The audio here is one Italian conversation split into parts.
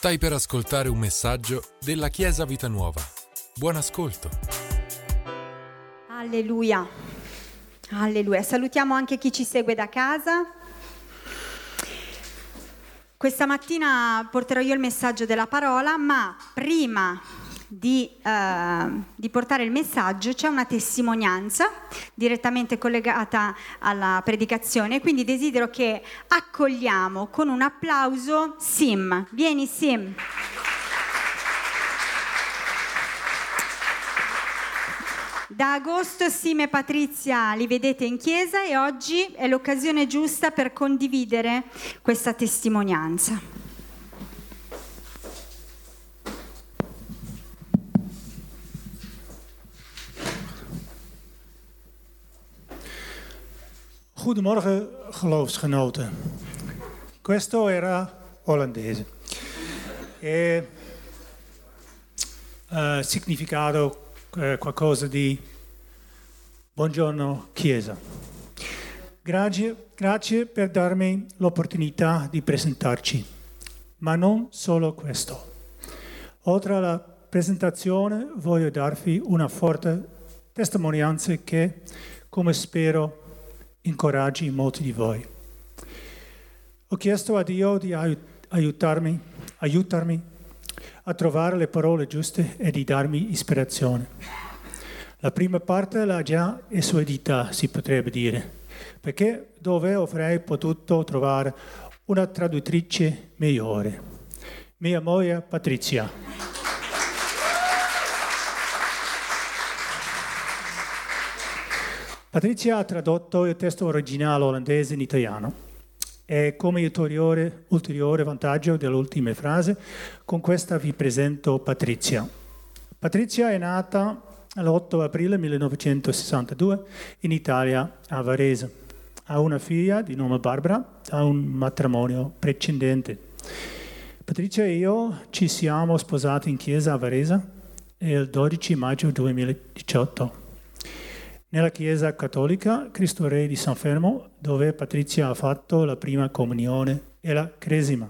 Stai per ascoltare un messaggio della Chiesa Vita Nuova. Buon ascolto. Alleluia. Alleluia. Salutiamo anche chi ci segue da casa. Questa mattina porterò io il messaggio della parola, ma prima di, eh, di, portare il messaggio c'è una testimonianza direttamente collegata alla predicazione, quindi desidero che accogliamo con un applauso Sim. Vieni Sim. Da agosto Sim e Patrizia li vedete in chiesa e oggi è l'occasione giusta per condividere questa testimonianza. Goedemorgen geloofsgenoten. Questo era olandese. E uh, significato uh, qualcosa di buongiorno Chiesa. Grazie, grazie per darmi l'opportunità di presentarci, ma non solo questo. Oltre alla presentazione voglio darvi una forte testimonianza che, come spero, incoraggi molti di voi. Ho chiesto a Dio di aiutarmi, aiutarmi a trovare le parole giuste e di darmi ispirazione. La prima parte l'ha già esuedita, si potrebbe dire, perché dove avrei potuto trovare una traduttrice migliore? Mia moglie Patrizia. Patrizia ha tradotto il testo originale olandese in italiano e come ulteriore, ulteriore vantaggio dell'ultima frase, con questa vi presento Patrizia. Patrizia è nata l'8 aprile 1962 in Italia, a Varese. Ha una figlia di nome Barbara, da un matrimonio precedente. Patrizia e io ci siamo sposati in chiesa a Varese il 12 maggio 2018 nella Chiesa Cattolica Cristo Re di San Fermo, dove Patrizia ha fatto la prima comunione e la cresima.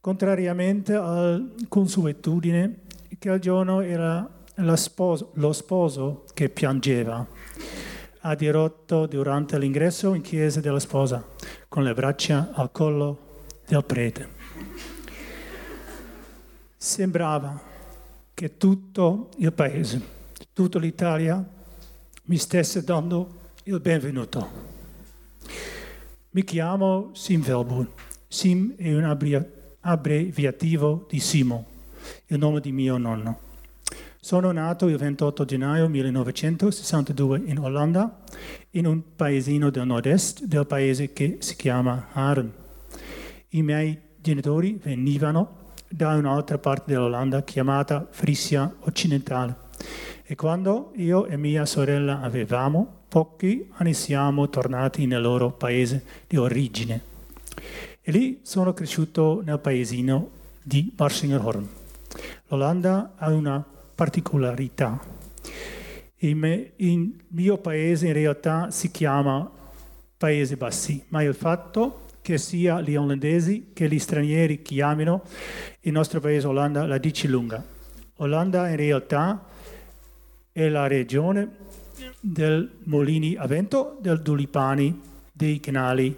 Contrariamente alla consuetudine che al giorno era sposo, lo sposo che piangeva, ha dirotto durante l'ingresso in chiesa della sposa, con le braccia al collo del prete. Sembrava che tutto il paese, tutta l'Italia, mi stesse dando il benvenuto. Mi chiamo Sim Velboen. Sim è un abbreviativo di Simo, il nome di mio nonno. Sono nato il 28 gennaio 1962 in Olanda, in un paesino del nord-est del paese che si chiama Haren. I miei genitori venivano da un'altra parte dell'Olanda chiamata Frisia occidentale e quando io e mia sorella avevamo pochi anni siamo tornati nel loro paese di origine. E lì sono cresciuto nel paesino di Barsingerhorn. L'Olanda ha una particolarità. Il mio paese in realtà si chiama Paese Bassi, ma il fatto che sia gli olandesi che gli stranieri chiamino il nostro paese Olanda la dice lunga. Olanda in realtà è la regione del Molini a vento, del Dulipani, dei canali,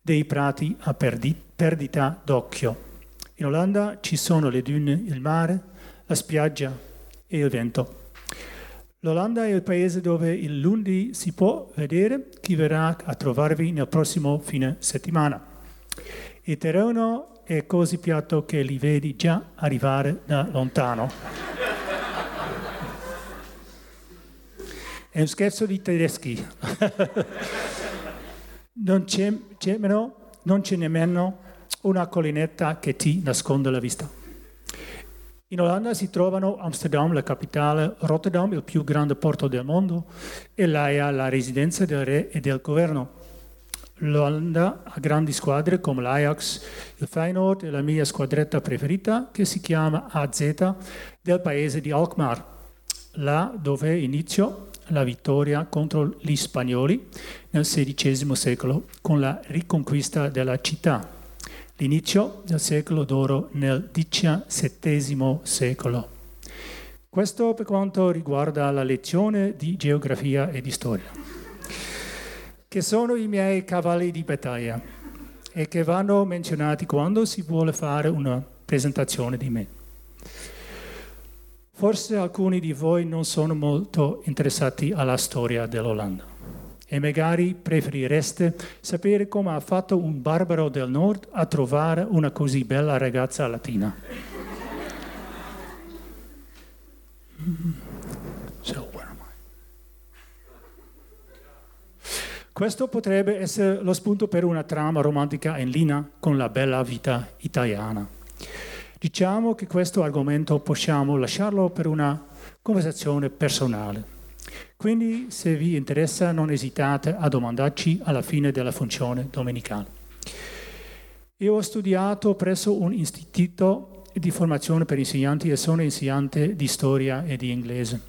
dei prati a perdita d'occhio. In Olanda ci sono le dune, il mare, la spiaggia e il vento. L'Olanda è il paese dove il lunedì si può vedere chi verrà a trovarvi nel prossimo fine settimana. Il terreno è così piatto che li vedi già arrivare da lontano. È un scherzo di tedeschi. non, c'è, c'è meno, non c'è nemmeno una collinetta che ti nasconde la vista. In Olanda si trovano Amsterdam, la capitale, Rotterdam, il più grande porto del mondo, e l'AIA, la residenza del re e del governo. L'Olanda ha grandi squadre come l'Ajax, il Feyenoord e la mia squadretta preferita che si chiama AZ del paese di Alkmaar, là dove inizio la vittoria contro gli spagnoli nel XVI secolo con la riconquista della città. l'inizio del secolo d'oro nel XVII secolo. Questo per quanto riguarda la lezione di geografia e di storia, che sono i miei cavalli di battaglia e che vanno menzionati quando si vuole fare una presentazione di me. Forse alcuni di voi non sono molto interessati alla storia dell'Olanda e magari preferireste sapere come ha fatto un barbaro del nord a trovare una così bella ragazza latina. So, Questo potrebbe essere lo spunto per una trama romantica in linea con la bella vita italiana. Diciamo che questo argomento possiamo lasciarlo per una conversazione personale. Quindi se vi interessa non esitate a domandarci alla fine della funzione domenicale. Io ho studiato presso un istituto di formazione per insegnanti e sono insegnante di storia e di inglese.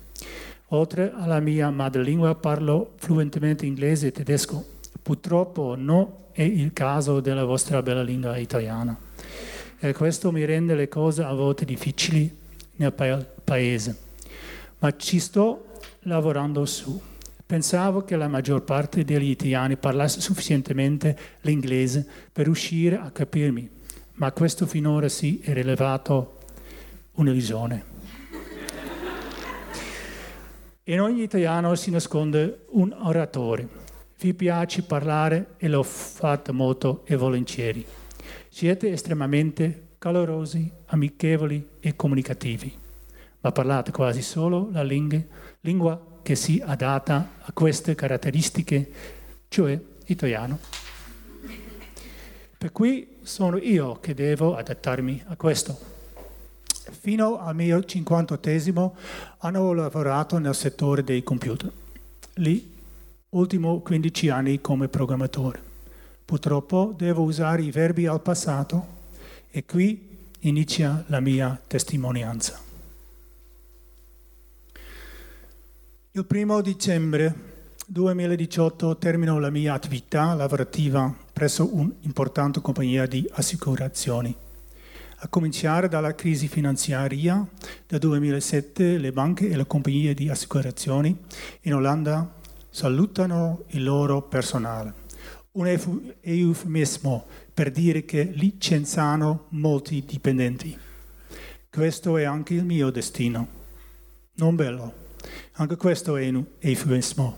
Oltre alla mia madrelingua parlo fluentemente inglese e tedesco. Purtroppo non è il caso della vostra bella lingua italiana. E questo mi rende le cose a volte difficili nel paese. Ma ci sto lavorando su. Pensavo che la maggior parte degli italiani parlasse sufficientemente l'inglese per riuscire a capirmi, ma questo finora si è rivelato un'illusione. In ogni italiano si nasconde un oratore. Vi piace parlare e lo fate molto e volentieri. Siete estremamente calorosi, amichevoli e comunicativi, ma parlate quasi solo la lingua, lingua che si adatta a queste caratteristiche, cioè italiano. Per cui sono io che devo adattarmi a questo. Fino al mio cinquantottesimo hanno lavorato nel settore dei computer. Lì, ultimo 15 anni come programmatore. Purtroppo devo usare i verbi al passato e qui inizia la mia testimonianza. Il primo dicembre 2018 termino la mia attività lavorativa presso un'importante compagnia di assicurazioni a cominciare dalla crisi finanziaria del 2007, le banche e le compagnie di assicurazioni in Olanda salutano il loro personale. Un eufemismo per dire che licenziano molti dipendenti. Questo è anche il mio destino. Non bello. Anche questo è un eufemismo.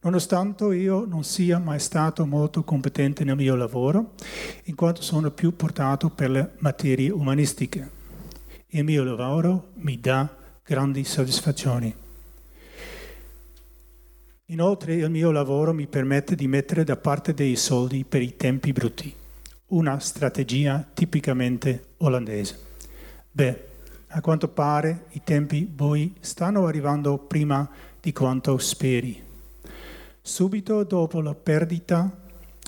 Nonostante io non sia mai stato molto competente nel mio lavoro, in quanto sono più portato per le materie umanistiche. Il mio lavoro mi dà grandi soddisfazioni. Inoltre il mio lavoro mi permette di mettere da parte dei soldi per i tempi brutti, una strategia tipicamente olandese. Beh, a quanto pare i tempi bui stanno arrivando prima di quanto speri. Subito dopo la perdita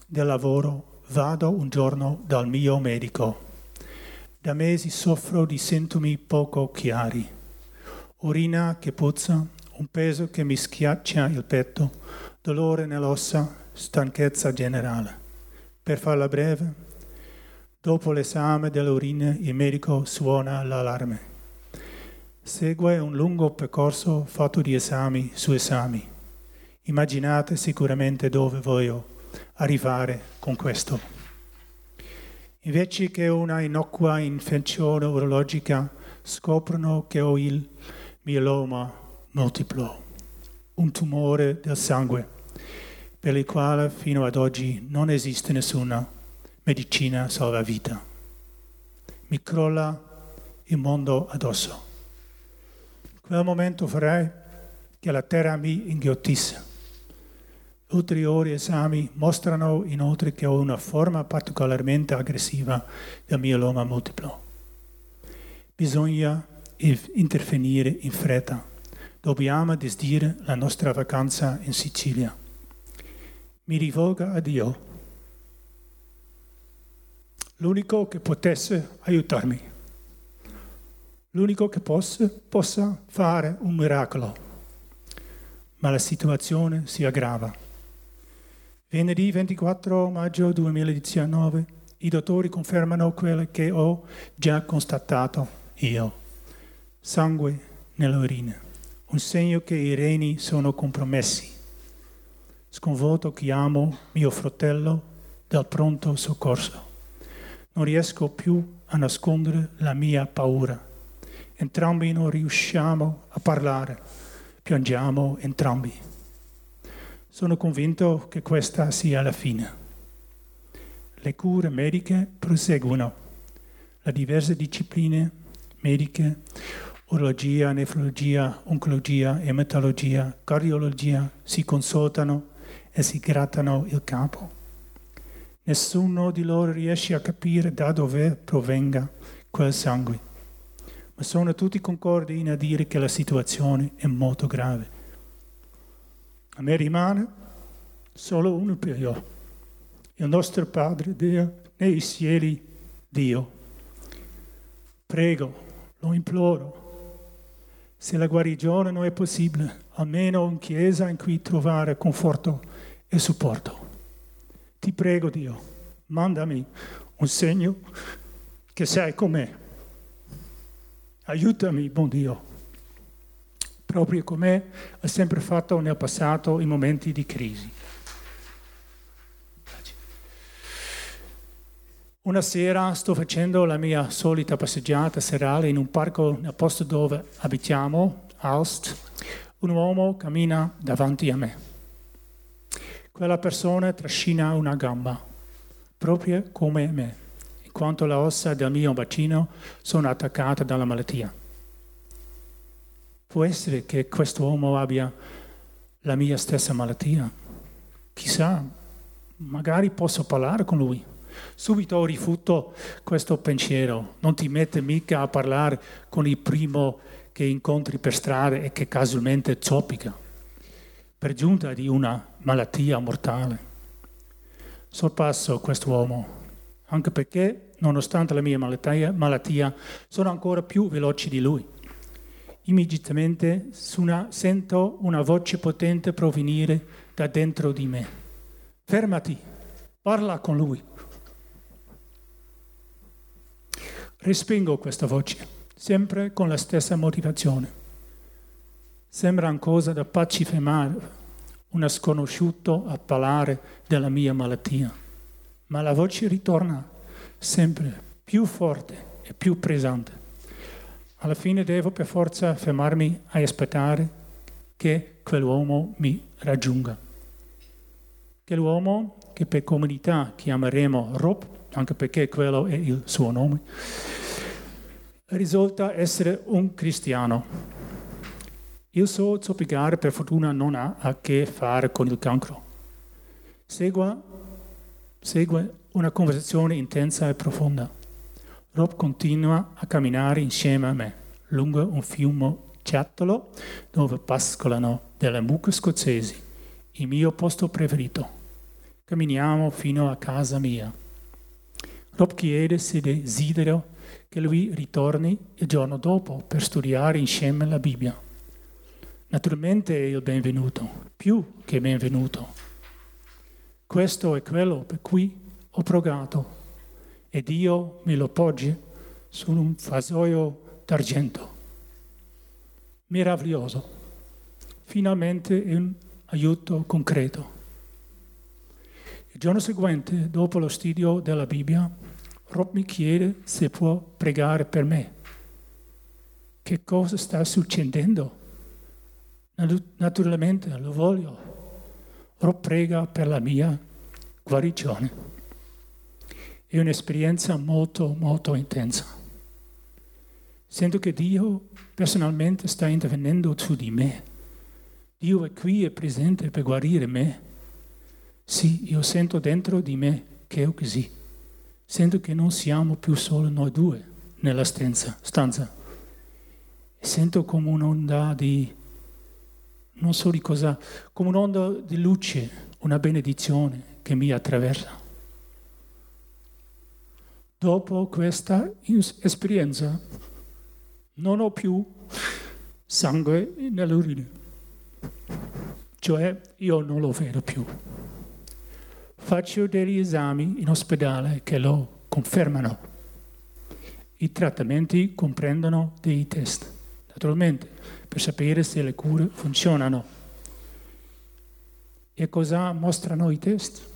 del lavoro vado un giorno dal mio medico. Da mesi soffro di sintomi poco chiari. Urina che puzza, un peso che mi schiaccia il petto, dolore nelle ossa, stanchezza generale. Per farla breve, dopo l'esame dell'urina il medico suona l'allarme. Segue un lungo percorso fatto di esami su esami Immaginate sicuramente dove voglio arrivare con questo. Invece che una innocua infezione urologica, scoprono che ho il mieloma multiplo, un tumore del sangue, per il quale fino ad oggi non esiste nessuna medicina salvavita. Mi crolla il mondo addosso. In quel momento farei che la terra mi inghiottisse Ulteriori esami mostrano inoltre che ho una forma particolarmente aggressiva del mieloma multiplo. Bisogna intervenire in fretta. Dobbiamo disdire la nostra vacanza in Sicilia. Mi rivolgo a Dio, l'unico che potesse aiutarmi, l'unico che possa, possa fare un miracolo. Ma la situazione si aggrava. Venerdì 24 maggio 2019 I dottori confermano quello che ho già constatato io. Sangue nelle urine, un segno che i reni sono compromessi. Sconvolto chiamo mio fratello dal pronto soccorso. Non riesco più a nascondere la mia paura. Entrambi non riusciamo a parlare, piangiamo entrambi. Sono convinto che questa sia la fine. Le cure mediche proseguono. Le diverse discipline mediche, urologia, nefrologia, oncologia, ematologia, cardiologia, si consultano e si grattano il capo. Nessuno di loro riesce a capire da dove provenga quel sangue, ma sono tutti concordi a dire che la situazione è molto grave. A me rimane solo un appello. Il nostro Padre Dio, nei cieli, Dio. Prego, lo imploro. Se la guarigione non è possibile, almeno in chiesa in cui trovare conforto e supporto. Ti prego Dio, mandami un segno che sei con me. Aiutami, buon Dio, proprio come ha sempre fatto nel passato in momenti di crisi. Una sera sto facendo la mia solita passeggiata serale in un parco nel posto dove abitiamo, Alst. Un uomo cammina davanti a me quella persona trascina una gamba, proprio come me, in quanto le ossa del mio bacino sono attaccate dalla malattia. Può essere che quest'uomo abbia la mia stessa malattia. Chissà, magari posso parlare con lui. Subito rifuto questo pensiero. Non ti mette mica a parlare con il primo che incontri per strada e che casualmente zoppica per giunta di una malattia mortale. Sorpasso quest'uomo, anche perché, nonostante la mia malattia, malattia sono ancora più veloce di lui. Immediatamente sento una voce potente provenire da dentro di me. Fermati, parla con lui. Respingo questa voce, sempre con la stessa motivazione. Sembra una cosa da pacifemare, una sconosciuto a parlare della mia malattia, ma la voce ritorna sempre più forte e più pesante. Alla fine devo per forza fermarmi a aspettare che quell'uomo mi raggiunga. Quell'uomo che per comunità chiameremo Rob, anche perché quello è il suo nome, risulta essere un cristiano il suo zoppicare per fortuna non ha a che fare con il cancro. Segua, segue una conversazione intensa e profonda. Rob continua a camminare insieme a me lungo un fiume ciattolo dove pascolano delle mucche scozzesi, il mio posto preferito. Camminiamo fino a casa mia. Rob chiede se desidero che lui ritorni il giorno dopo per studiare insieme la Bibbia. Naturalmente è il benvenuto, più che benvenuto. Questo è quello per cui ho pregato e Dio me lo poggi su un vasoio d'argento. Meraviglioso. Finalmente un aiuto concreto. Il giorno seguente, dopo lo studio della Bibbia, Rob mi chiede se può pregare per me. Che cosa sta succedendo? Naturalmente lo voglio. Rob prega per la mia guarigione. È un'esperienza molto, molto intensa. Sento che Dio personalmente sta intervenendo su di me. Dio è qui e presente per guarire me. Sì, io sento dentro di me che è così. Sento che non siamo più solo noi due nella stanza. stanza. Sento come un'onda di non so di cosa, come un'onda di luce, una benedizione che mi attraversa. Dopo questa esperienza non ho più sangue nell'urine, cioè io non lo vedo più. Faccio degli esami in ospedale che lo confermano. I trattamenti comprendono dei test, naturalmente, per sapere se le cure funzionano. E cosa mostrano i test?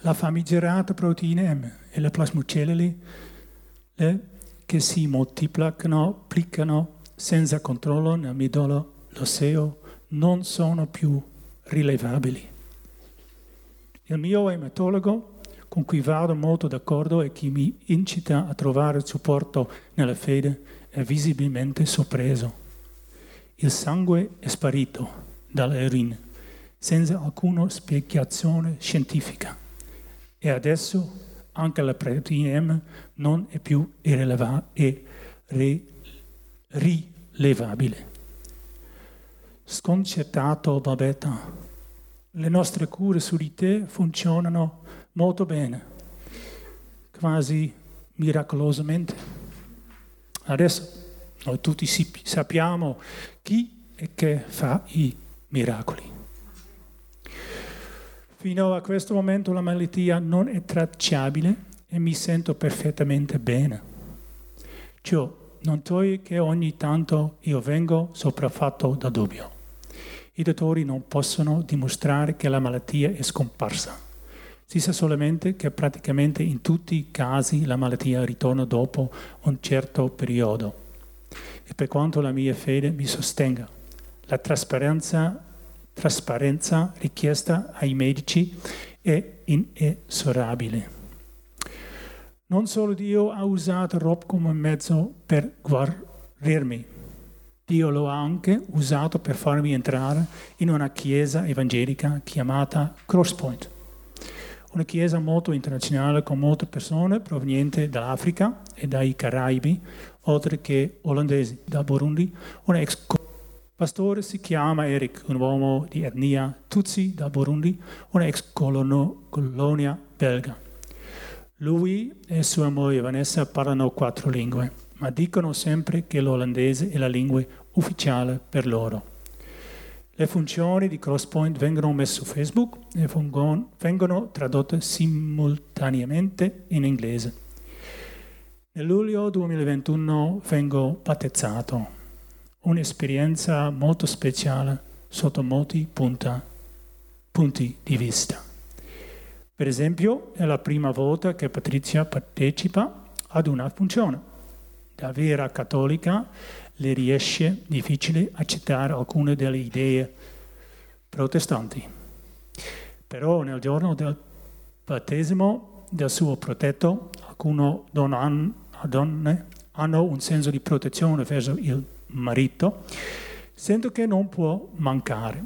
La famigerata proteina M e le plasmocellule che si moltiplicano, senza controllo nel midollo osseo non sono più rilevabili. Il mio ematologo, con cui vado molto d'accordo e che mi incita a trovare supporto nella fede, è visibilmente sorpreso. Il sangue è sparito dalle urine, senza alcuna spiegazione scientifica. E adesso anche la proteina non è più irrileva- è rilevabile. Sconcertato Babetta, le nostre cure su di te funzionano molto bene, quasi miracolosamente. Adesso noi tutti sappiamo chi è che fa i miracoli. Fino a questo momento la malattia non è tracciabile e mi sento perfettamente bene. Ciò non toglie che ogni tanto io vengo sopraffatto da dubbio. I dottori non possono dimostrare che la malattia è scomparsa. Si sa solamente che praticamente in tutti i casi la malattia ritorna dopo un certo periodo. E per quanto la mia fede mi sostenga, la trasparenza, trasparenza richiesta ai medici è inesorabile. Non solo Dio ha usato Rob come mezzo per guarirmi, Dio lo ha anche usato per farmi entrare in una chiesa evangelica chiamata Crosspoint, una chiesa molto internazionale con molte persone provenienti dall'Africa e dai Caraibi, oltre che olandesi, da Burundi. Un ex pastore si chiama Eric, un uomo di etnia Tutsi da Burundi, una ex colonia belga. Lui e sua moglie Vanessa parlano quattro lingue ma dicono sempre che l'olandese è la lingua ufficiale per loro. Le funzioni di Crosspoint vengono messe su Facebook e vengono tradotte simultaneamente in inglese. Nel luglio 2021 vengo battezzato, un'esperienza molto speciale sotto molti punta, punti di vista. Per esempio, è la prima volta che Patrizia partecipa ad una funzione da vera cattolica le riesce difficile accettare alcune delle idee protestanti. Però nel giorno del battesimo del suo protetto, alcune donne hanno un senso di protezione verso il marito, sento che non può mancare.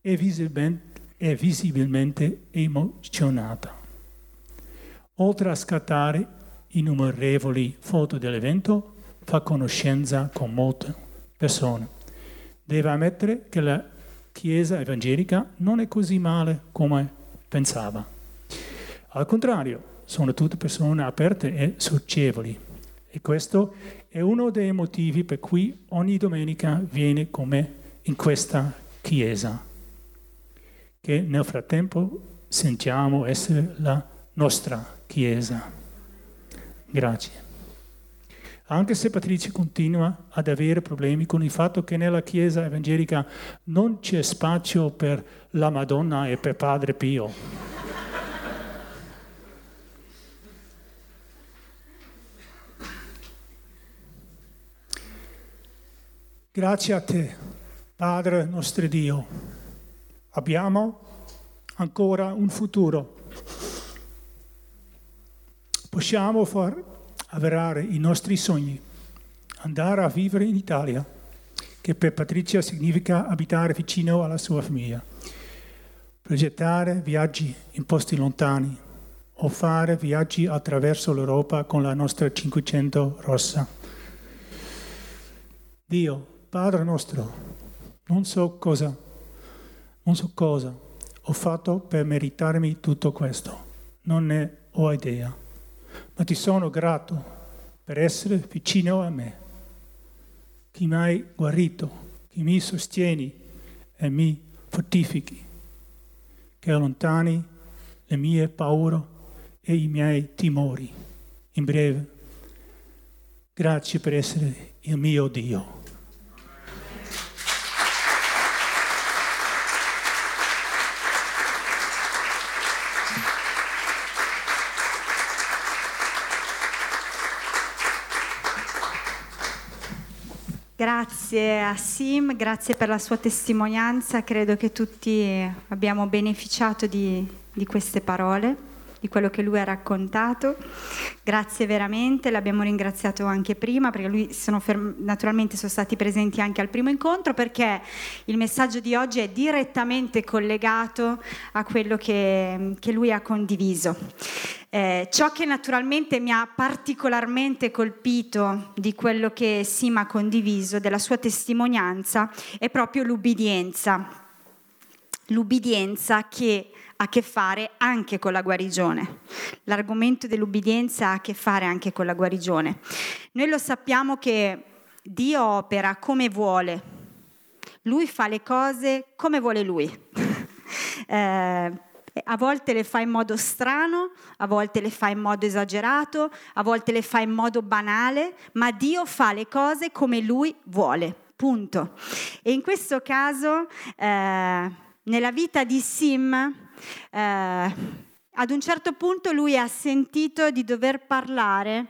È visibilmente, è visibilmente emozionata. Oltre a scattare innumerevoli foto dell'evento, fa conoscenza con molte persone. Deve ammettere che la Chiesa evangelica non è così male come pensava. Al contrario, sono tutte persone aperte e socievoli. E questo è uno dei motivi per cui ogni domenica viene con me in questa Chiesa, che nel frattempo sentiamo essere la nostra Chiesa. Grazie. Anche se Patrizia continua ad avere problemi con il fatto che nella Chiesa evangelica non c'è spazio per la Madonna e per Padre Pio. Grazie a te, Padre nostro Dio. Abbiamo ancora un futuro possiamo far avverare i nostri sogni, andare a vivere in Italia, che per Patrizia significa abitare vicino alla sua famiglia, progettare viaggi in posti lontani o fare viaggi attraverso l'Europa con la nostra 500 rossa. Dio, Padre nostro, non so cosa, non so cosa ho fatto per meritarmi tutto questo, non ne ho idea ma ti sono grato per essere vicino a me, che mi hai guarito, che mi sostieni e mi fortifichi, che allontani le mie paure e i miei timori. In breve, grazie per essere il mio Dio. Grazie a Sim, grazie per la sua testimonianza, credo che tutti abbiamo beneficiato di, di queste parole di quello che lui ha raccontato. Grazie veramente, l'abbiamo ringraziato anche prima perché lui sono ferm- naturalmente sono stati presenti anche al primo incontro perché il messaggio di oggi è direttamente collegato a quello che, che lui ha condiviso. Eh, ciò che naturalmente mi ha particolarmente colpito di quello che Sima ha condiviso, della sua testimonianza, è proprio l'ubbidienza. L'ubbidienza che a che fare anche con la guarigione. L'argomento dell'ubbidienza ha a che fare anche con la guarigione. Noi lo sappiamo che Dio opera come vuole, Lui fa le cose come vuole Lui. eh, a volte le fa in modo strano, a volte le fa in modo esagerato, a volte le fa in modo banale, ma Dio fa le cose come Lui vuole. Punto. E in questo caso, eh, nella vita di Sim, eh, ad un certo punto lui ha sentito di dover parlare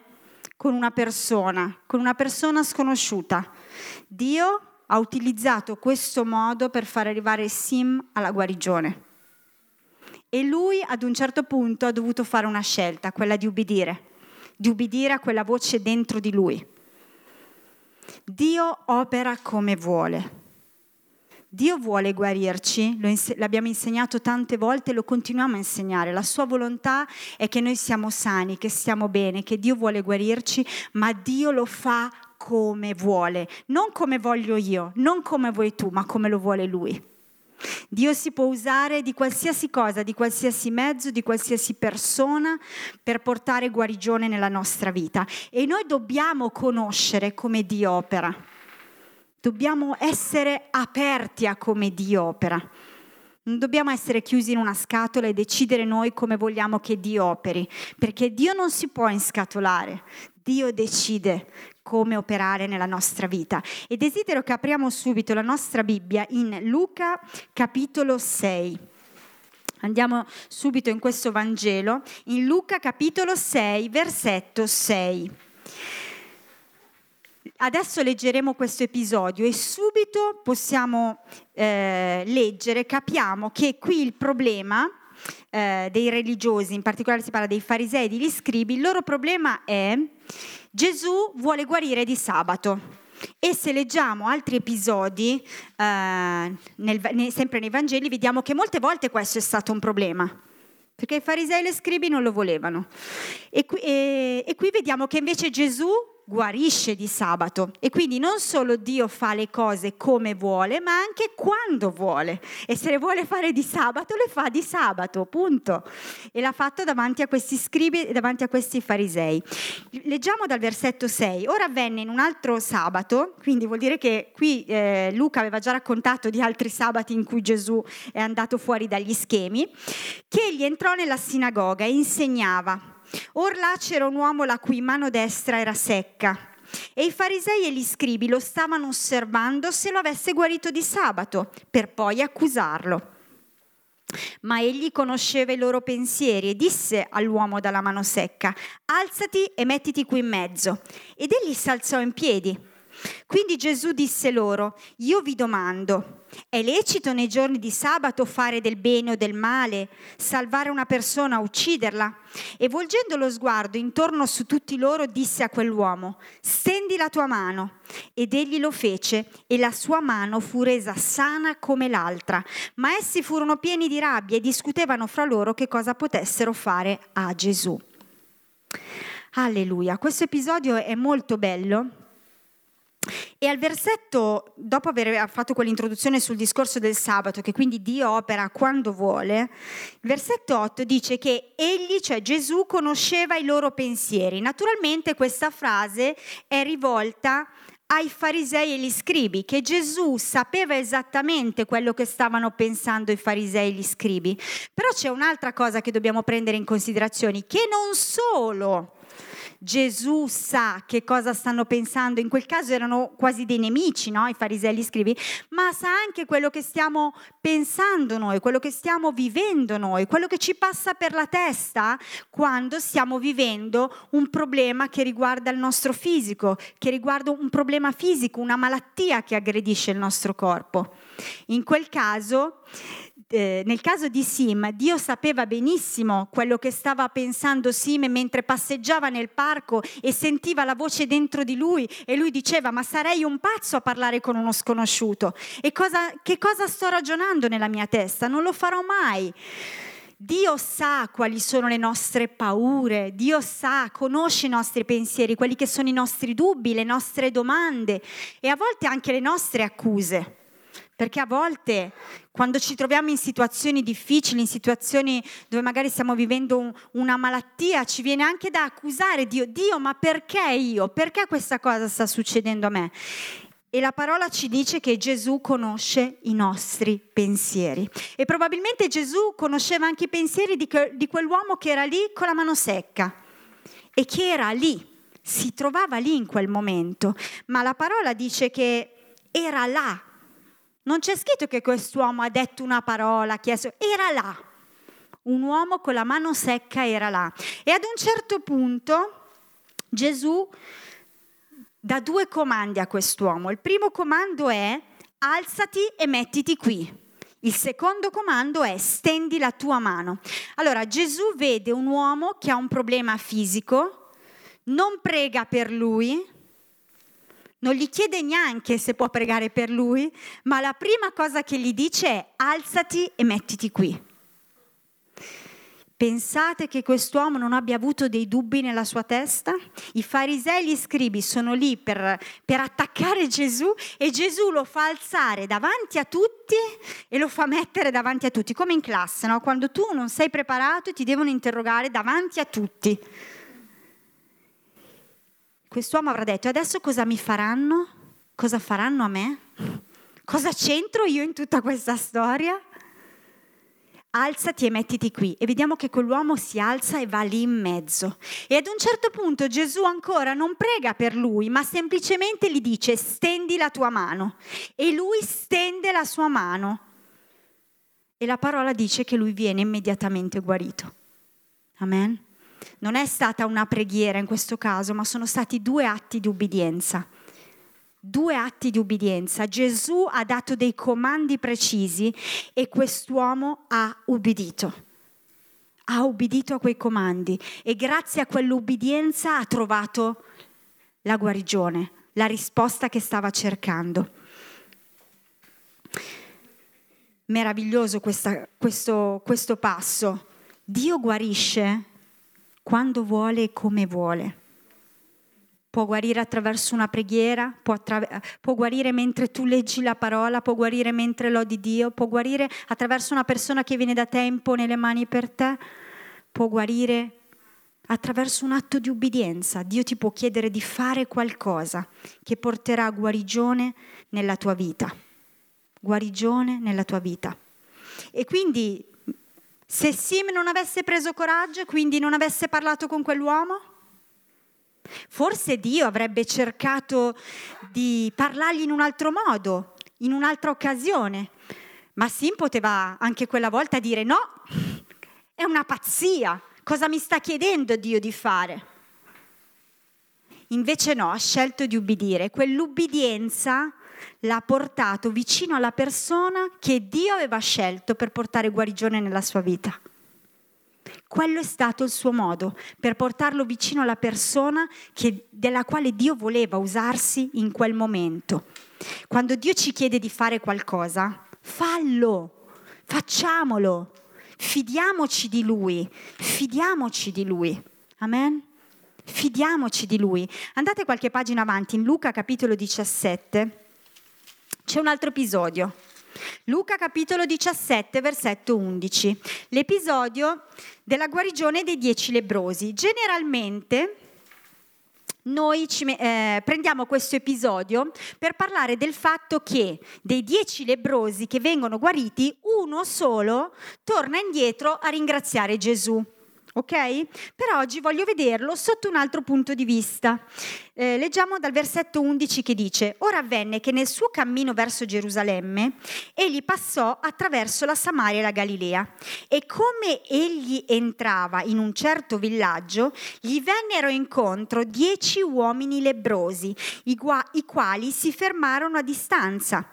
con una persona, con una persona sconosciuta. Dio ha utilizzato questo modo per far arrivare Sim alla guarigione. E lui ad un certo punto ha dovuto fare una scelta, quella di ubbidire, di ubbidire a quella voce dentro di lui. Dio opera come vuole. Dio vuole guarirci, lo ins- l'abbiamo insegnato tante volte e lo continuiamo a insegnare. La sua volontà è che noi siamo sani, che stiamo bene, che Dio vuole guarirci, ma Dio lo fa come vuole, non come voglio io, non come vuoi tu, ma come lo vuole Lui. Dio si può usare di qualsiasi cosa, di qualsiasi mezzo, di qualsiasi persona per portare guarigione nella nostra vita e noi dobbiamo conoscere come Dio opera. Dobbiamo essere aperti a come Dio opera. Non dobbiamo essere chiusi in una scatola e decidere noi come vogliamo che Dio operi, perché Dio non si può inscatolare, Dio decide come operare nella nostra vita. E desidero che apriamo subito la nostra Bibbia in Luca capitolo 6. Andiamo subito in questo Vangelo, in Luca capitolo 6, versetto 6 adesso leggeremo questo episodio e subito possiamo eh, leggere, capiamo che qui il problema eh, dei religiosi, in particolare si parla dei farisei e degli scribi, il loro problema è Gesù vuole guarire di sabato. E se leggiamo altri episodi, eh, nel, ne, sempre nei Vangeli, vediamo che molte volte questo è stato un problema perché i farisei e le scribi non lo volevano. E qui, e, e qui, vediamo che invece Gesù guarisce di sabato e quindi non solo Dio fa le cose come vuole, ma anche quando vuole. E se le vuole fare di sabato, le fa di sabato, punto. E l'ha fatto davanti a questi scribi e davanti a questi farisei. Leggiamo dal versetto 6. Ora avvenne in un altro sabato, quindi vuol dire che qui eh, Luca aveva già raccontato di altri sabati in cui Gesù è andato fuori dagli schemi, che egli entrò nella sinagoga e insegnava Or là c'era un uomo la cui mano destra era secca. E i farisei e gli scribi lo stavano osservando se lo avesse guarito di sabato, per poi accusarlo. Ma egli conosceva i loro pensieri e disse all'uomo dalla mano secca, alzati e mettiti qui in mezzo. Ed egli si alzò in piedi. Quindi Gesù disse loro, io vi domando, è lecito nei giorni di sabato fare del bene o del male, salvare una persona, ucciderla? E volgendo lo sguardo intorno su tutti loro, disse a quell'uomo, stendi la tua mano. Ed egli lo fece e la sua mano fu resa sana come l'altra. Ma essi furono pieni di rabbia e discutevano fra loro che cosa potessero fare a Gesù. Alleluia, questo episodio è molto bello e al versetto, dopo aver fatto quell'introduzione sul discorso del sabato, che quindi Dio opera quando vuole, il versetto 8 dice che egli, cioè Gesù, conosceva i loro pensieri. Naturalmente questa frase è rivolta ai farisei e gli scribi, che Gesù sapeva esattamente quello che stavano pensando i farisei e gli scribi. Però c'è un'altra cosa che dobbiamo prendere in considerazione, che non solo Gesù sa che cosa stanno pensando, in quel caso erano quasi dei nemici, no? i farisei gli scrivi, ma sa anche quello che stiamo pensando noi, quello che stiamo vivendo noi, quello che ci passa per la testa quando stiamo vivendo un problema che riguarda il nostro fisico, che riguarda un problema fisico, una malattia che aggredisce il nostro corpo. In quel caso eh, nel caso di Sim, Dio sapeva benissimo quello che stava pensando Sim mentre passeggiava nel parco e sentiva la voce dentro di lui e lui diceva ma sarei un pazzo a parlare con uno sconosciuto. E cosa, che cosa sto ragionando nella mia testa? Non lo farò mai. Dio sa quali sono le nostre paure, Dio sa, conosce i nostri pensieri, quelli che sono i nostri dubbi, le nostre domande e a volte anche le nostre accuse. Perché a volte quando ci troviamo in situazioni difficili, in situazioni dove magari stiamo vivendo un, una malattia, ci viene anche da accusare Dio. Dio, ma perché io? Perché questa cosa sta succedendo a me? E la parola ci dice che Gesù conosce i nostri pensieri. E probabilmente Gesù conosceva anche i pensieri di, que- di quell'uomo che era lì con la mano secca e che era lì, si trovava lì in quel momento. Ma la parola dice che era là non c'è scritto che quest'uomo ha detto una parola, chiesto, era là. Un uomo con la mano secca era là. E ad un certo punto Gesù dà due comandi a quest'uomo. Il primo comando è alzati e mettiti qui. Il secondo comando è stendi la tua mano. Allora Gesù vede un uomo che ha un problema fisico, non prega per lui, non gli chiede neanche se può pregare per lui, ma la prima cosa che gli dice è alzati e mettiti qui. Pensate che quest'uomo non abbia avuto dei dubbi nella sua testa? I farisei e gli scribi sono lì per, per, attaccare Gesù e Gesù lo fa alzare davanti a tutti e lo fa mettere davanti a tutti, come in classe, no? quando tu non sei preparato e ti devono interrogare davanti a tutti quest'uomo avrà detto adesso cosa mi faranno? Cosa faranno a me? Cosa c'entro io in tutta questa storia? Alzati e mettiti qui. E vediamo che quell'uomo si alza e va lì in mezzo. E ad un certo punto Gesù ancora non prega per lui, ma semplicemente gli dice stendi la tua mano. E lui stende la sua mano. E la parola dice che lui viene immediatamente guarito. Amen non è stata una preghiera in questo caso, ma sono stati due atti di ubbidienza. Due atti di ubbidienza. Gesù ha dato dei comandi precisi e quest'uomo ha ubbidito. Ha ubbidito a quei comandi e grazie a quell'ubbidienza ha trovato la guarigione, la risposta che stava cercando. Meraviglioso questa, questo, questo passo. Dio guarisce quando vuole e come vuole. Può guarire attraverso una preghiera, può, attra- può, guarire mentre tu leggi la parola, può guarire mentre lodi Dio, può guarire attraverso una persona che viene da tempo nelle mani per te, può guarire attraverso un atto di ubbidienza. Dio ti può chiedere di fare qualcosa che porterà guarigione nella tua vita. Guarigione nella tua vita. E quindi se Sim non avesse preso coraggio e quindi non avesse parlato con quell'uomo? Forse Dio avrebbe cercato di parlargli in un altro modo, in un'altra occasione. Ma Sim poteva anche quella volta dire no, è una pazzia, cosa mi sta chiedendo Dio di fare? Invece no, ha scelto di ubbidire. Quell'ubbidienza l'ha portato vicino alla persona che Dio aveva scelto per portare guarigione nella sua vita. Quello è stato il suo modo per portarlo vicino alla persona che, della quale Dio voleva usarsi in quel momento. Quando Dio ci chiede di fare qualcosa, fallo, facciamolo, fidiamoci di Lui, fidiamoci di Lui. Amen? Fidiamoci di Lui. Andate qualche pagina avanti, in Luca capitolo 17 c'è un altro episodio. Luca capitolo 17, versetto 11. L'episodio della guarigione dei dieci lebrosi. Generalmente noi ci, eh, prendiamo questo episodio per parlare del fatto che dei dieci lebrosi che vengono guariti, uno solo torna indietro a ringraziare Gesù ok? Per oggi voglio vederlo sotto un altro punto di vista. Eh, leggiamo dal versetto 11 che dice, ora avvenne che nel suo cammino verso Gerusalemme egli passò attraverso la Samaria e la Galilea e come egli entrava in un certo villaggio, gli vennero incontro dieci uomini lebrosi, i, gua- i quali si fermarono a distanza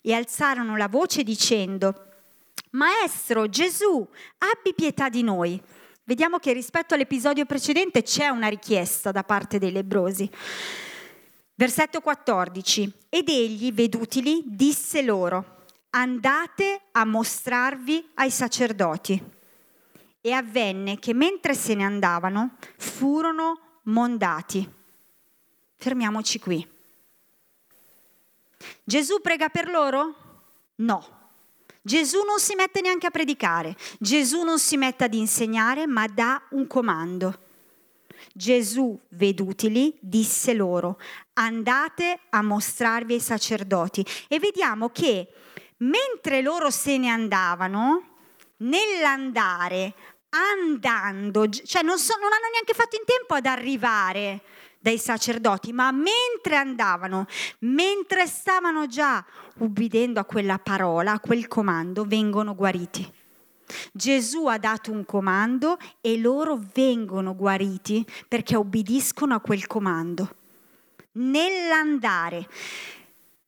e alzarono la voce dicendo, Maestro Gesù, abbi pietà di noi vediamo che rispetto all'episodio precedente c'è una richiesta da parte dei lebrosi. Versetto 14. Ed egli, vedutili, disse loro, andate a mostrarvi ai sacerdoti. E avvenne che mentre se ne andavano furono mondati. Fermiamoci qui. Gesù prega per loro? No. Gesù non si mette neanche a predicare, Gesù non si mette ad insegnare, ma dà un comando. Gesù, vedutili, disse loro, andate a mostrarvi ai sacerdoti. E vediamo che mentre loro se ne andavano, nell'andare, andando, cioè non, so, non hanno neanche fatto in tempo ad arrivare dai sacerdoti, ma mentre andavano, mentre stavano già ubbidendo a quella parola, a quel comando, vengono guariti. Gesù ha dato un comando e loro vengono guariti perché ubbidiscono a quel comando. Nell'andare,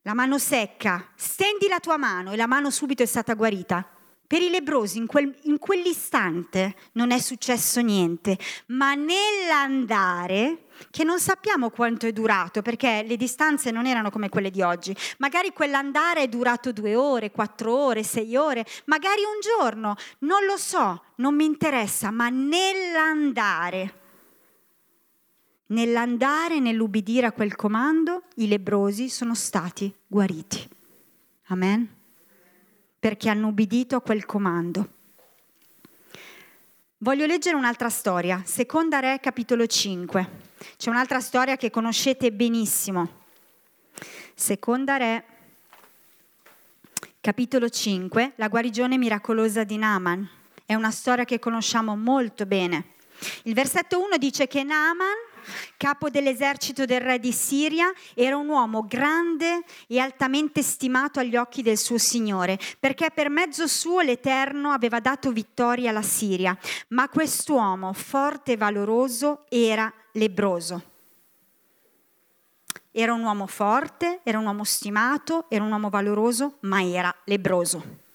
la mano secca, stendi la tua mano e la mano subito è stata guarita. Per i lebrosi in, quel, in quell'istante non è successo niente, ma nell'andare, che non sappiamo quanto è durato, perché le distanze non erano come quelle di oggi, magari quell'andare è durato due ore, quattro ore, sei ore, magari un giorno, non lo so, non mi interessa, ma nell'andare, nell'andare, nell'ubbidire a quel comando, i lebrosi sono stati guariti. Amen perché hanno ubbidito a quel comando. Voglio leggere un'altra storia, Seconda Re capitolo 5. C'è un'altra storia che conoscete benissimo. Seconda Re capitolo 5, la guarigione miracolosa di Naaman. È una storia che conosciamo molto bene. Il versetto 1 dice che Naaman capo dell'esercito del re di Siria, era un uomo grande e altamente stimato agli occhi del suo Signore, perché per mezzo suo l'Eterno aveva dato vittoria alla Siria. Ma quest'uomo, forte e valoroso, era lebroso. Era un uomo forte, era un uomo stimato, era un uomo valoroso, ma era lebroso.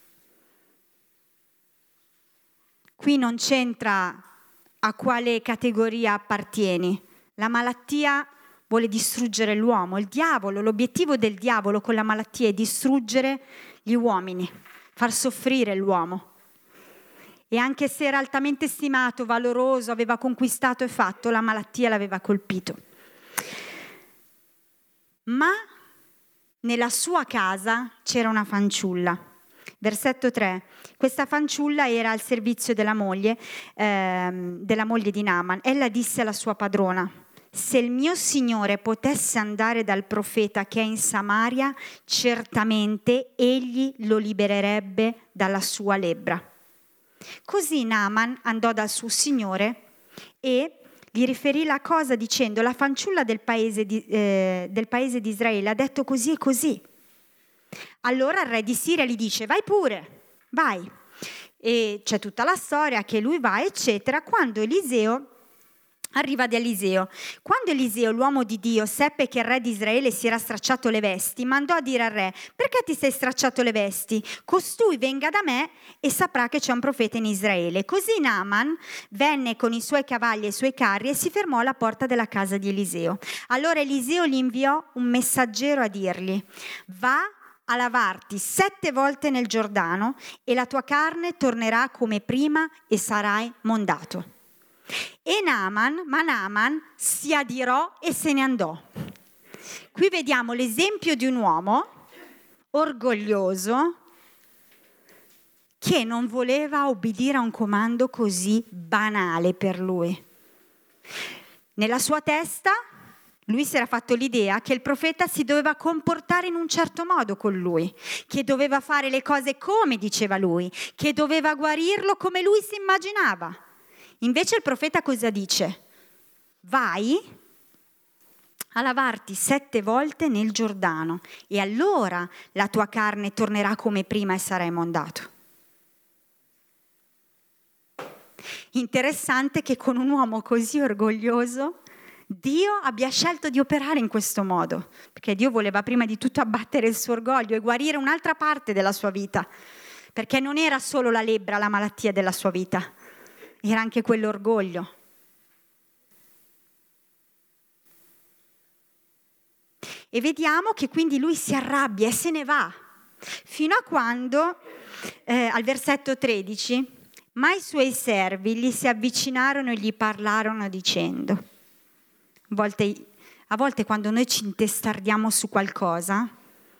Qui non c'entra a quale categoria appartieni, la malattia vuole distruggere l'uomo, il diavolo, l'obiettivo del diavolo con la malattia è distruggere gli uomini, far soffrire l'uomo. E anche se era altamente stimato, valoroso, aveva conquistato e fatto, la malattia l'aveva colpito. Ma nella sua casa c'era una fanciulla. Versetto 3. Questa fanciulla era al servizio della moglie, ehm, della moglie di Naaman. Ella disse alla sua padrona, se il mio Signore potesse andare dal profeta che è in Samaria, certamente egli lo libererebbe dalla sua lebbra. Così Naaman andò dal suo Signore e gli riferì la cosa dicendo la fanciulla del paese di, eh, del paese di Israele ha detto così e così. Allora il re di Siria gli dice vai pure, vai. E c'è tutta la storia che lui va, eccetera, quando Eliseo arriva da Eliseo. Quando Eliseo, l'uomo di Dio, seppe che il re di Israele si era stracciato le vesti, mandò a dire al re, perché ti sei stracciato le vesti? Costui venga da me e saprà che c'è un profeta in Israele. Così Naaman venne con i suoi cavalli e i suoi carri e si fermò alla porta della casa di Eliseo. Allora Eliseo gli inviò un messaggero a dirgli, va a lavarti sette volte nel Giordano e la tua carne tornerà come prima e sarai mondato. E Naaman, ma Naaman si adirò e se ne andò. Qui vediamo l'esempio di un uomo orgoglioso che non voleva obbedire a un comando così banale per lui. Nella sua testa Lui si era fatto l'idea che il profeta si doveva comportare in un certo modo con lui, che doveva fare le cose come diceva lui, che doveva guarirlo come lui si immaginava. Invece il profeta cosa dice? Vai a lavarti sette volte nel Giordano e allora la tua carne tornerà come prima e sarai mondato. Interessante che con un uomo così orgoglioso Dio abbia scelto di operare in questo modo, perché Dio voleva prima di tutto abbattere il suo orgoglio e guarire un'altra parte della sua vita, perché non era solo la lebbra la malattia della sua vita, era anche quell'orgoglio. E vediamo che quindi lui si arrabbia e se ne va, fino a quando, eh, al versetto 13, ma i suoi servi gli si avvicinarono e gli parlarono dicendo, a volte, a volte quando noi ci intestardiamo su qualcosa,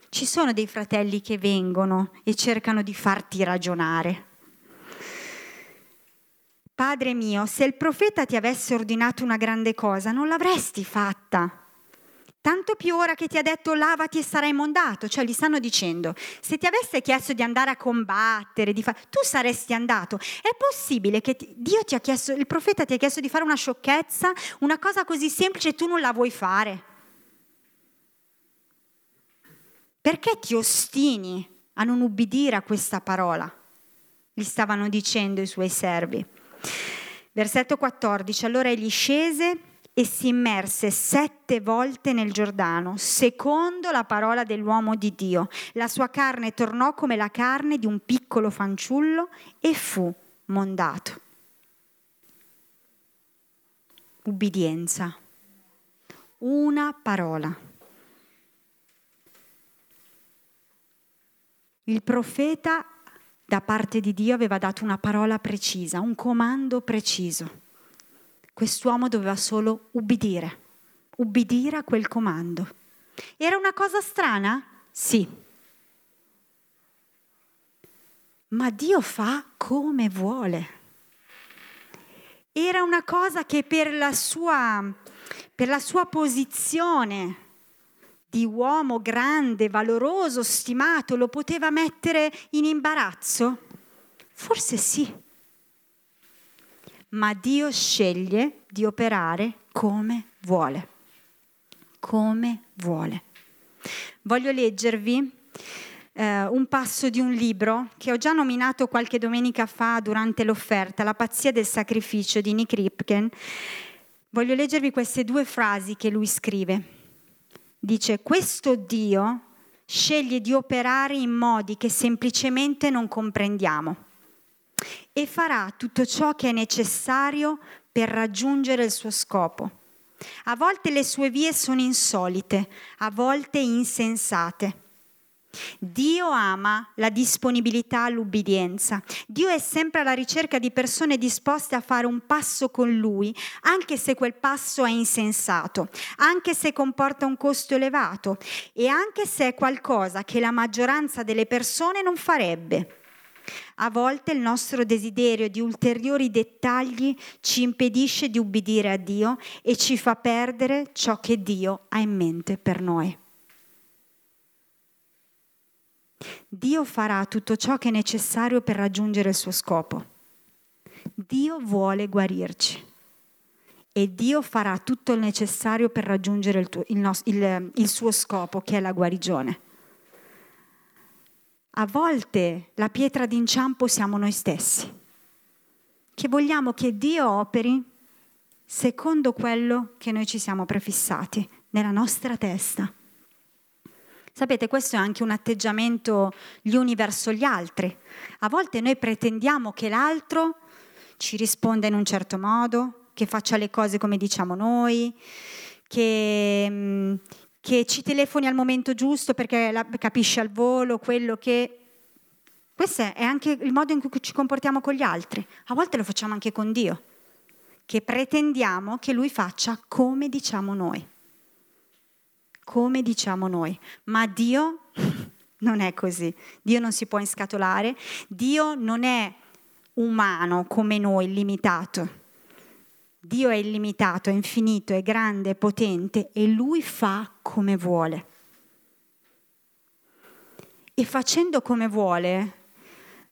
ci sono dei fratelli che vengono e cercano di farti ragionare. Padre mio, se il profeta ti avesse ordinato una grande cosa, non l'avresti fatta. Tanto più ora che ti ha detto lavati e sarai mondato, cioè gli stanno dicendo, se ti avesse chiesto di andare a combattere, fa- tu saresti andato. È possibile che ti- Dio ti ha chiesto, il profeta ti ha chiesto di fare una sciocchezza, una cosa così semplice e tu non la vuoi fare? Perché ti ostini a non ubbidire a questa parola? Gli stavano dicendo i suoi servi. Versetto 14, allora egli scese e si immerse sette volte nel Giordano, secondo la parola dell'uomo di Dio. La sua carne tornò come la carne di un piccolo fanciullo e fu mondato. Ubbidienza. Una parola. Il profeta da parte di Dio aveva dato una parola precisa, un comando preciso Quest'uomo doveva solo ubbidire, ubbidire a quel comando. Era una cosa strana? Sì. Ma Dio fa come vuole. Era una cosa che per la sua, per la sua posizione di uomo grande, valoroso, stimato, lo poteva mettere in imbarazzo? Forse sì ma Dio sceglie di operare come vuole. Come vuole. Voglio leggervi eh, un passo di un libro che ho già nominato qualche domenica fa durante l'offerta, La pazzia del sacrificio di Nick Ripken. Voglio leggervi queste due frasi che lui scrive. Dice, questo Dio sceglie di operare in modi che semplicemente non comprendiamo e farà tutto ciò che è necessario per raggiungere il suo scopo. A volte le sue vie sono insolite, a volte insensate. Dio ama la disponibilità all'ubbidienza. Dio è sempre alla ricerca di persone disposte a fare un passo con Lui, anche se quel passo è insensato, anche se comporta un costo elevato e anche se è qualcosa che la maggioranza delle persone non farebbe. A volte il nostro desiderio di ulteriori dettagli ci impedisce di ubbidire a Dio e ci fa perdere ciò che Dio ha in mente per noi. Dio farà tutto ciò che è necessario per raggiungere il suo scopo. Dio vuole guarirci e Dio farà tutto il necessario per raggiungere il, tuo, il, nostro, il, il suo scopo, che è la guarigione. A volte la pietra d'inciampo siamo noi stessi, che vogliamo che Dio operi secondo quello che noi ci siamo prefissati nella nostra testa. Sapete, questo è anche un atteggiamento gli uni verso gli altri. A volte noi pretendiamo che l'altro ci risponda in un certo modo, che faccia le cose come diciamo noi, che, mm, che ci telefoni al momento giusto perché la, capisce al volo quello che... Questo è anche il modo in cui ci comportiamo con gli altri. A volte lo facciamo anche con Dio, che pretendiamo che Lui faccia come diciamo noi. Come diciamo noi. Ma Dio non è così. Dio non si può inscatolare. Dio non è umano come noi, limitato. Dio è illimitato, è infinito, è grande, è potente e lui fa come vuole. E facendo come vuole,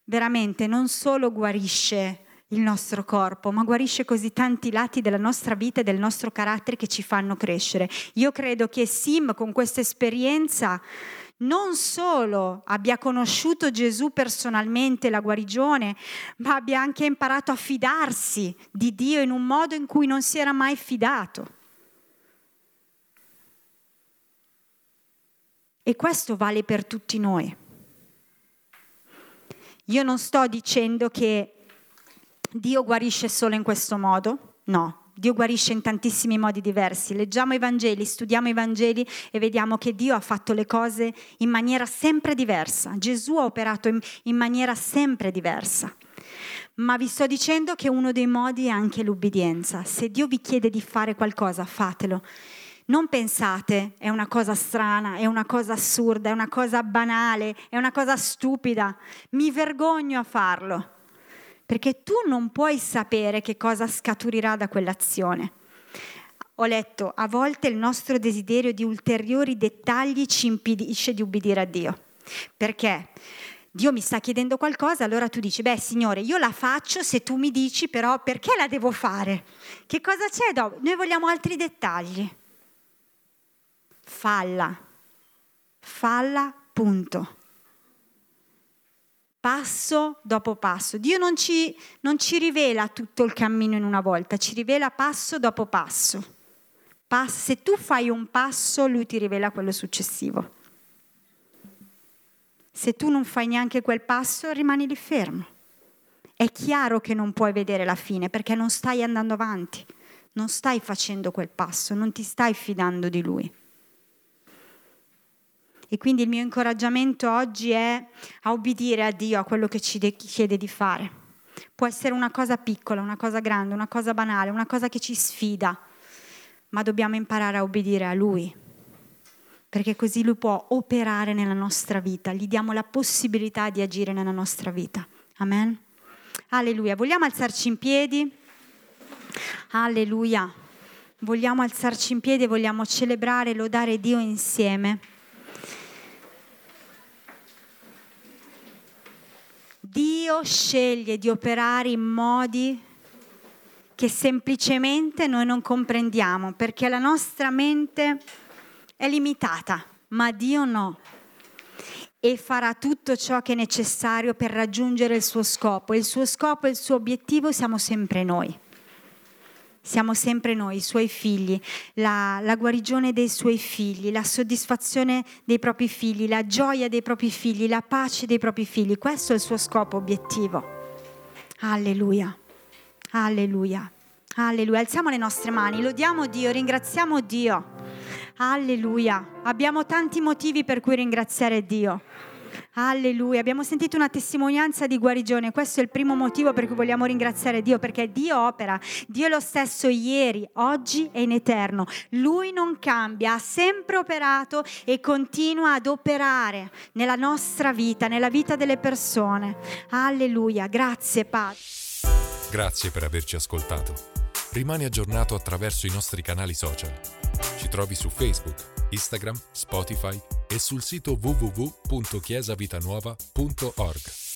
veramente non solo guarisce il nostro corpo, ma guarisce così tanti lati della nostra vita e del nostro carattere che ci fanno crescere. Io credo che Sim con questa esperienza non solo abbia conosciuto Gesù personalmente, la guarigione, ma abbia anche imparato a fidarsi di Dio in un modo in cui non si era mai fidato. E questo vale per tutti noi. Io non sto dicendo che Dio guarisce solo in questo modo, no, Dio guarisce in tantissimi modi diversi. Leggiamo i Vangeli, studiamo i Vangeli e vediamo che Dio ha fatto le cose in maniera sempre diversa. Gesù ha operato in, in maniera sempre diversa. Ma vi sto dicendo che uno dei modi è anche l'ubbidienza. Se Dio vi chiede di fare qualcosa, fatelo. Non pensate è una cosa strana, è una cosa assurda, è una cosa banale, è una cosa stupida. Mi vergogno a farlo perché tu non puoi sapere che cosa scaturirà da quell'azione. Ho letto, a volte il nostro desiderio di ulteriori dettagli ci impedisce di ubbidire a Dio. Perché? Dio mi sta chiedendo qualcosa, allora tu dici, beh Signore, io la faccio se tu mi dici però perché la devo fare? Che cosa c'è dopo? Noi vogliamo altri dettagli. Falla. Falla, punto passo dopo passo. Dio non ci, non ci, rivela tutto il cammino in una volta, ci rivela passo dopo passo. Pass- se tu fai un passo, lui ti rivela quello successivo. Se tu non fai neanche quel passo, rimani lì fermo. È chiaro che non puoi vedere la fine perché non stai andando avanti, non stai facendo quel passo, non ti stai fidando di lui. E quindi il mio incoraggiamento oggi è a obbedire a Dio, a quello che ci chiede di fare. Può essere una cosa piccola, una cosa grande, una cosa banale, una cosa che ci sfida, ma dobbiamo imparare a obbedire a Lui, perché così Lui può operare nella nostra vita, gli diamo la possibilità di agire nella nostra vita. Amen. Alleluia. Vogliamo alzarci in piedi? Alleluia. Vogliamo alzarci in piedi e vogliamo celebrare e lodare Dio insieme. Dio sceglie di operare in modi che semplicemente noi non comprendiamo, perché la nostra mente è limitata, ma Dio no. E farà tutto ciò che è necessario per raggiungere il suo scopo. Il suo scopo e il suo obiettivo siamo sempre noi siamo sempre noi, i suoi figli, la, la, guarigione dei suoi figli, la soddisfazione dei propri figli, la gioia dei propri figli, la pace dei propri figli. Questo è il suo scopo, obiettivo. Alleluia, alleluia, alleluia. Alziamo le nostre mani, lodiamo Dio, ringraziamo Dio. Alleluia. Abbiamo tanti motivi per cui ringraziare Dio. Alleluia, abbiamo sentito una testimonianza di guarigione, questo è il primo motivo per cui vogliamo ringraziare Dio, perché Dio opera, Dio è lo stesso ieri, oggi e in eterno. Lui non cambia, ha sempre operato e continua ad operare nella nostra vita, nella vita delle persone. Alleluia, grazie Padre. Grazie per averci ascoltato. Rimani aggiornato attraverso i nostri canali social. Ci trovi su Facebook Instagram, Spotify e sul sito www.chiesavitanuova.org.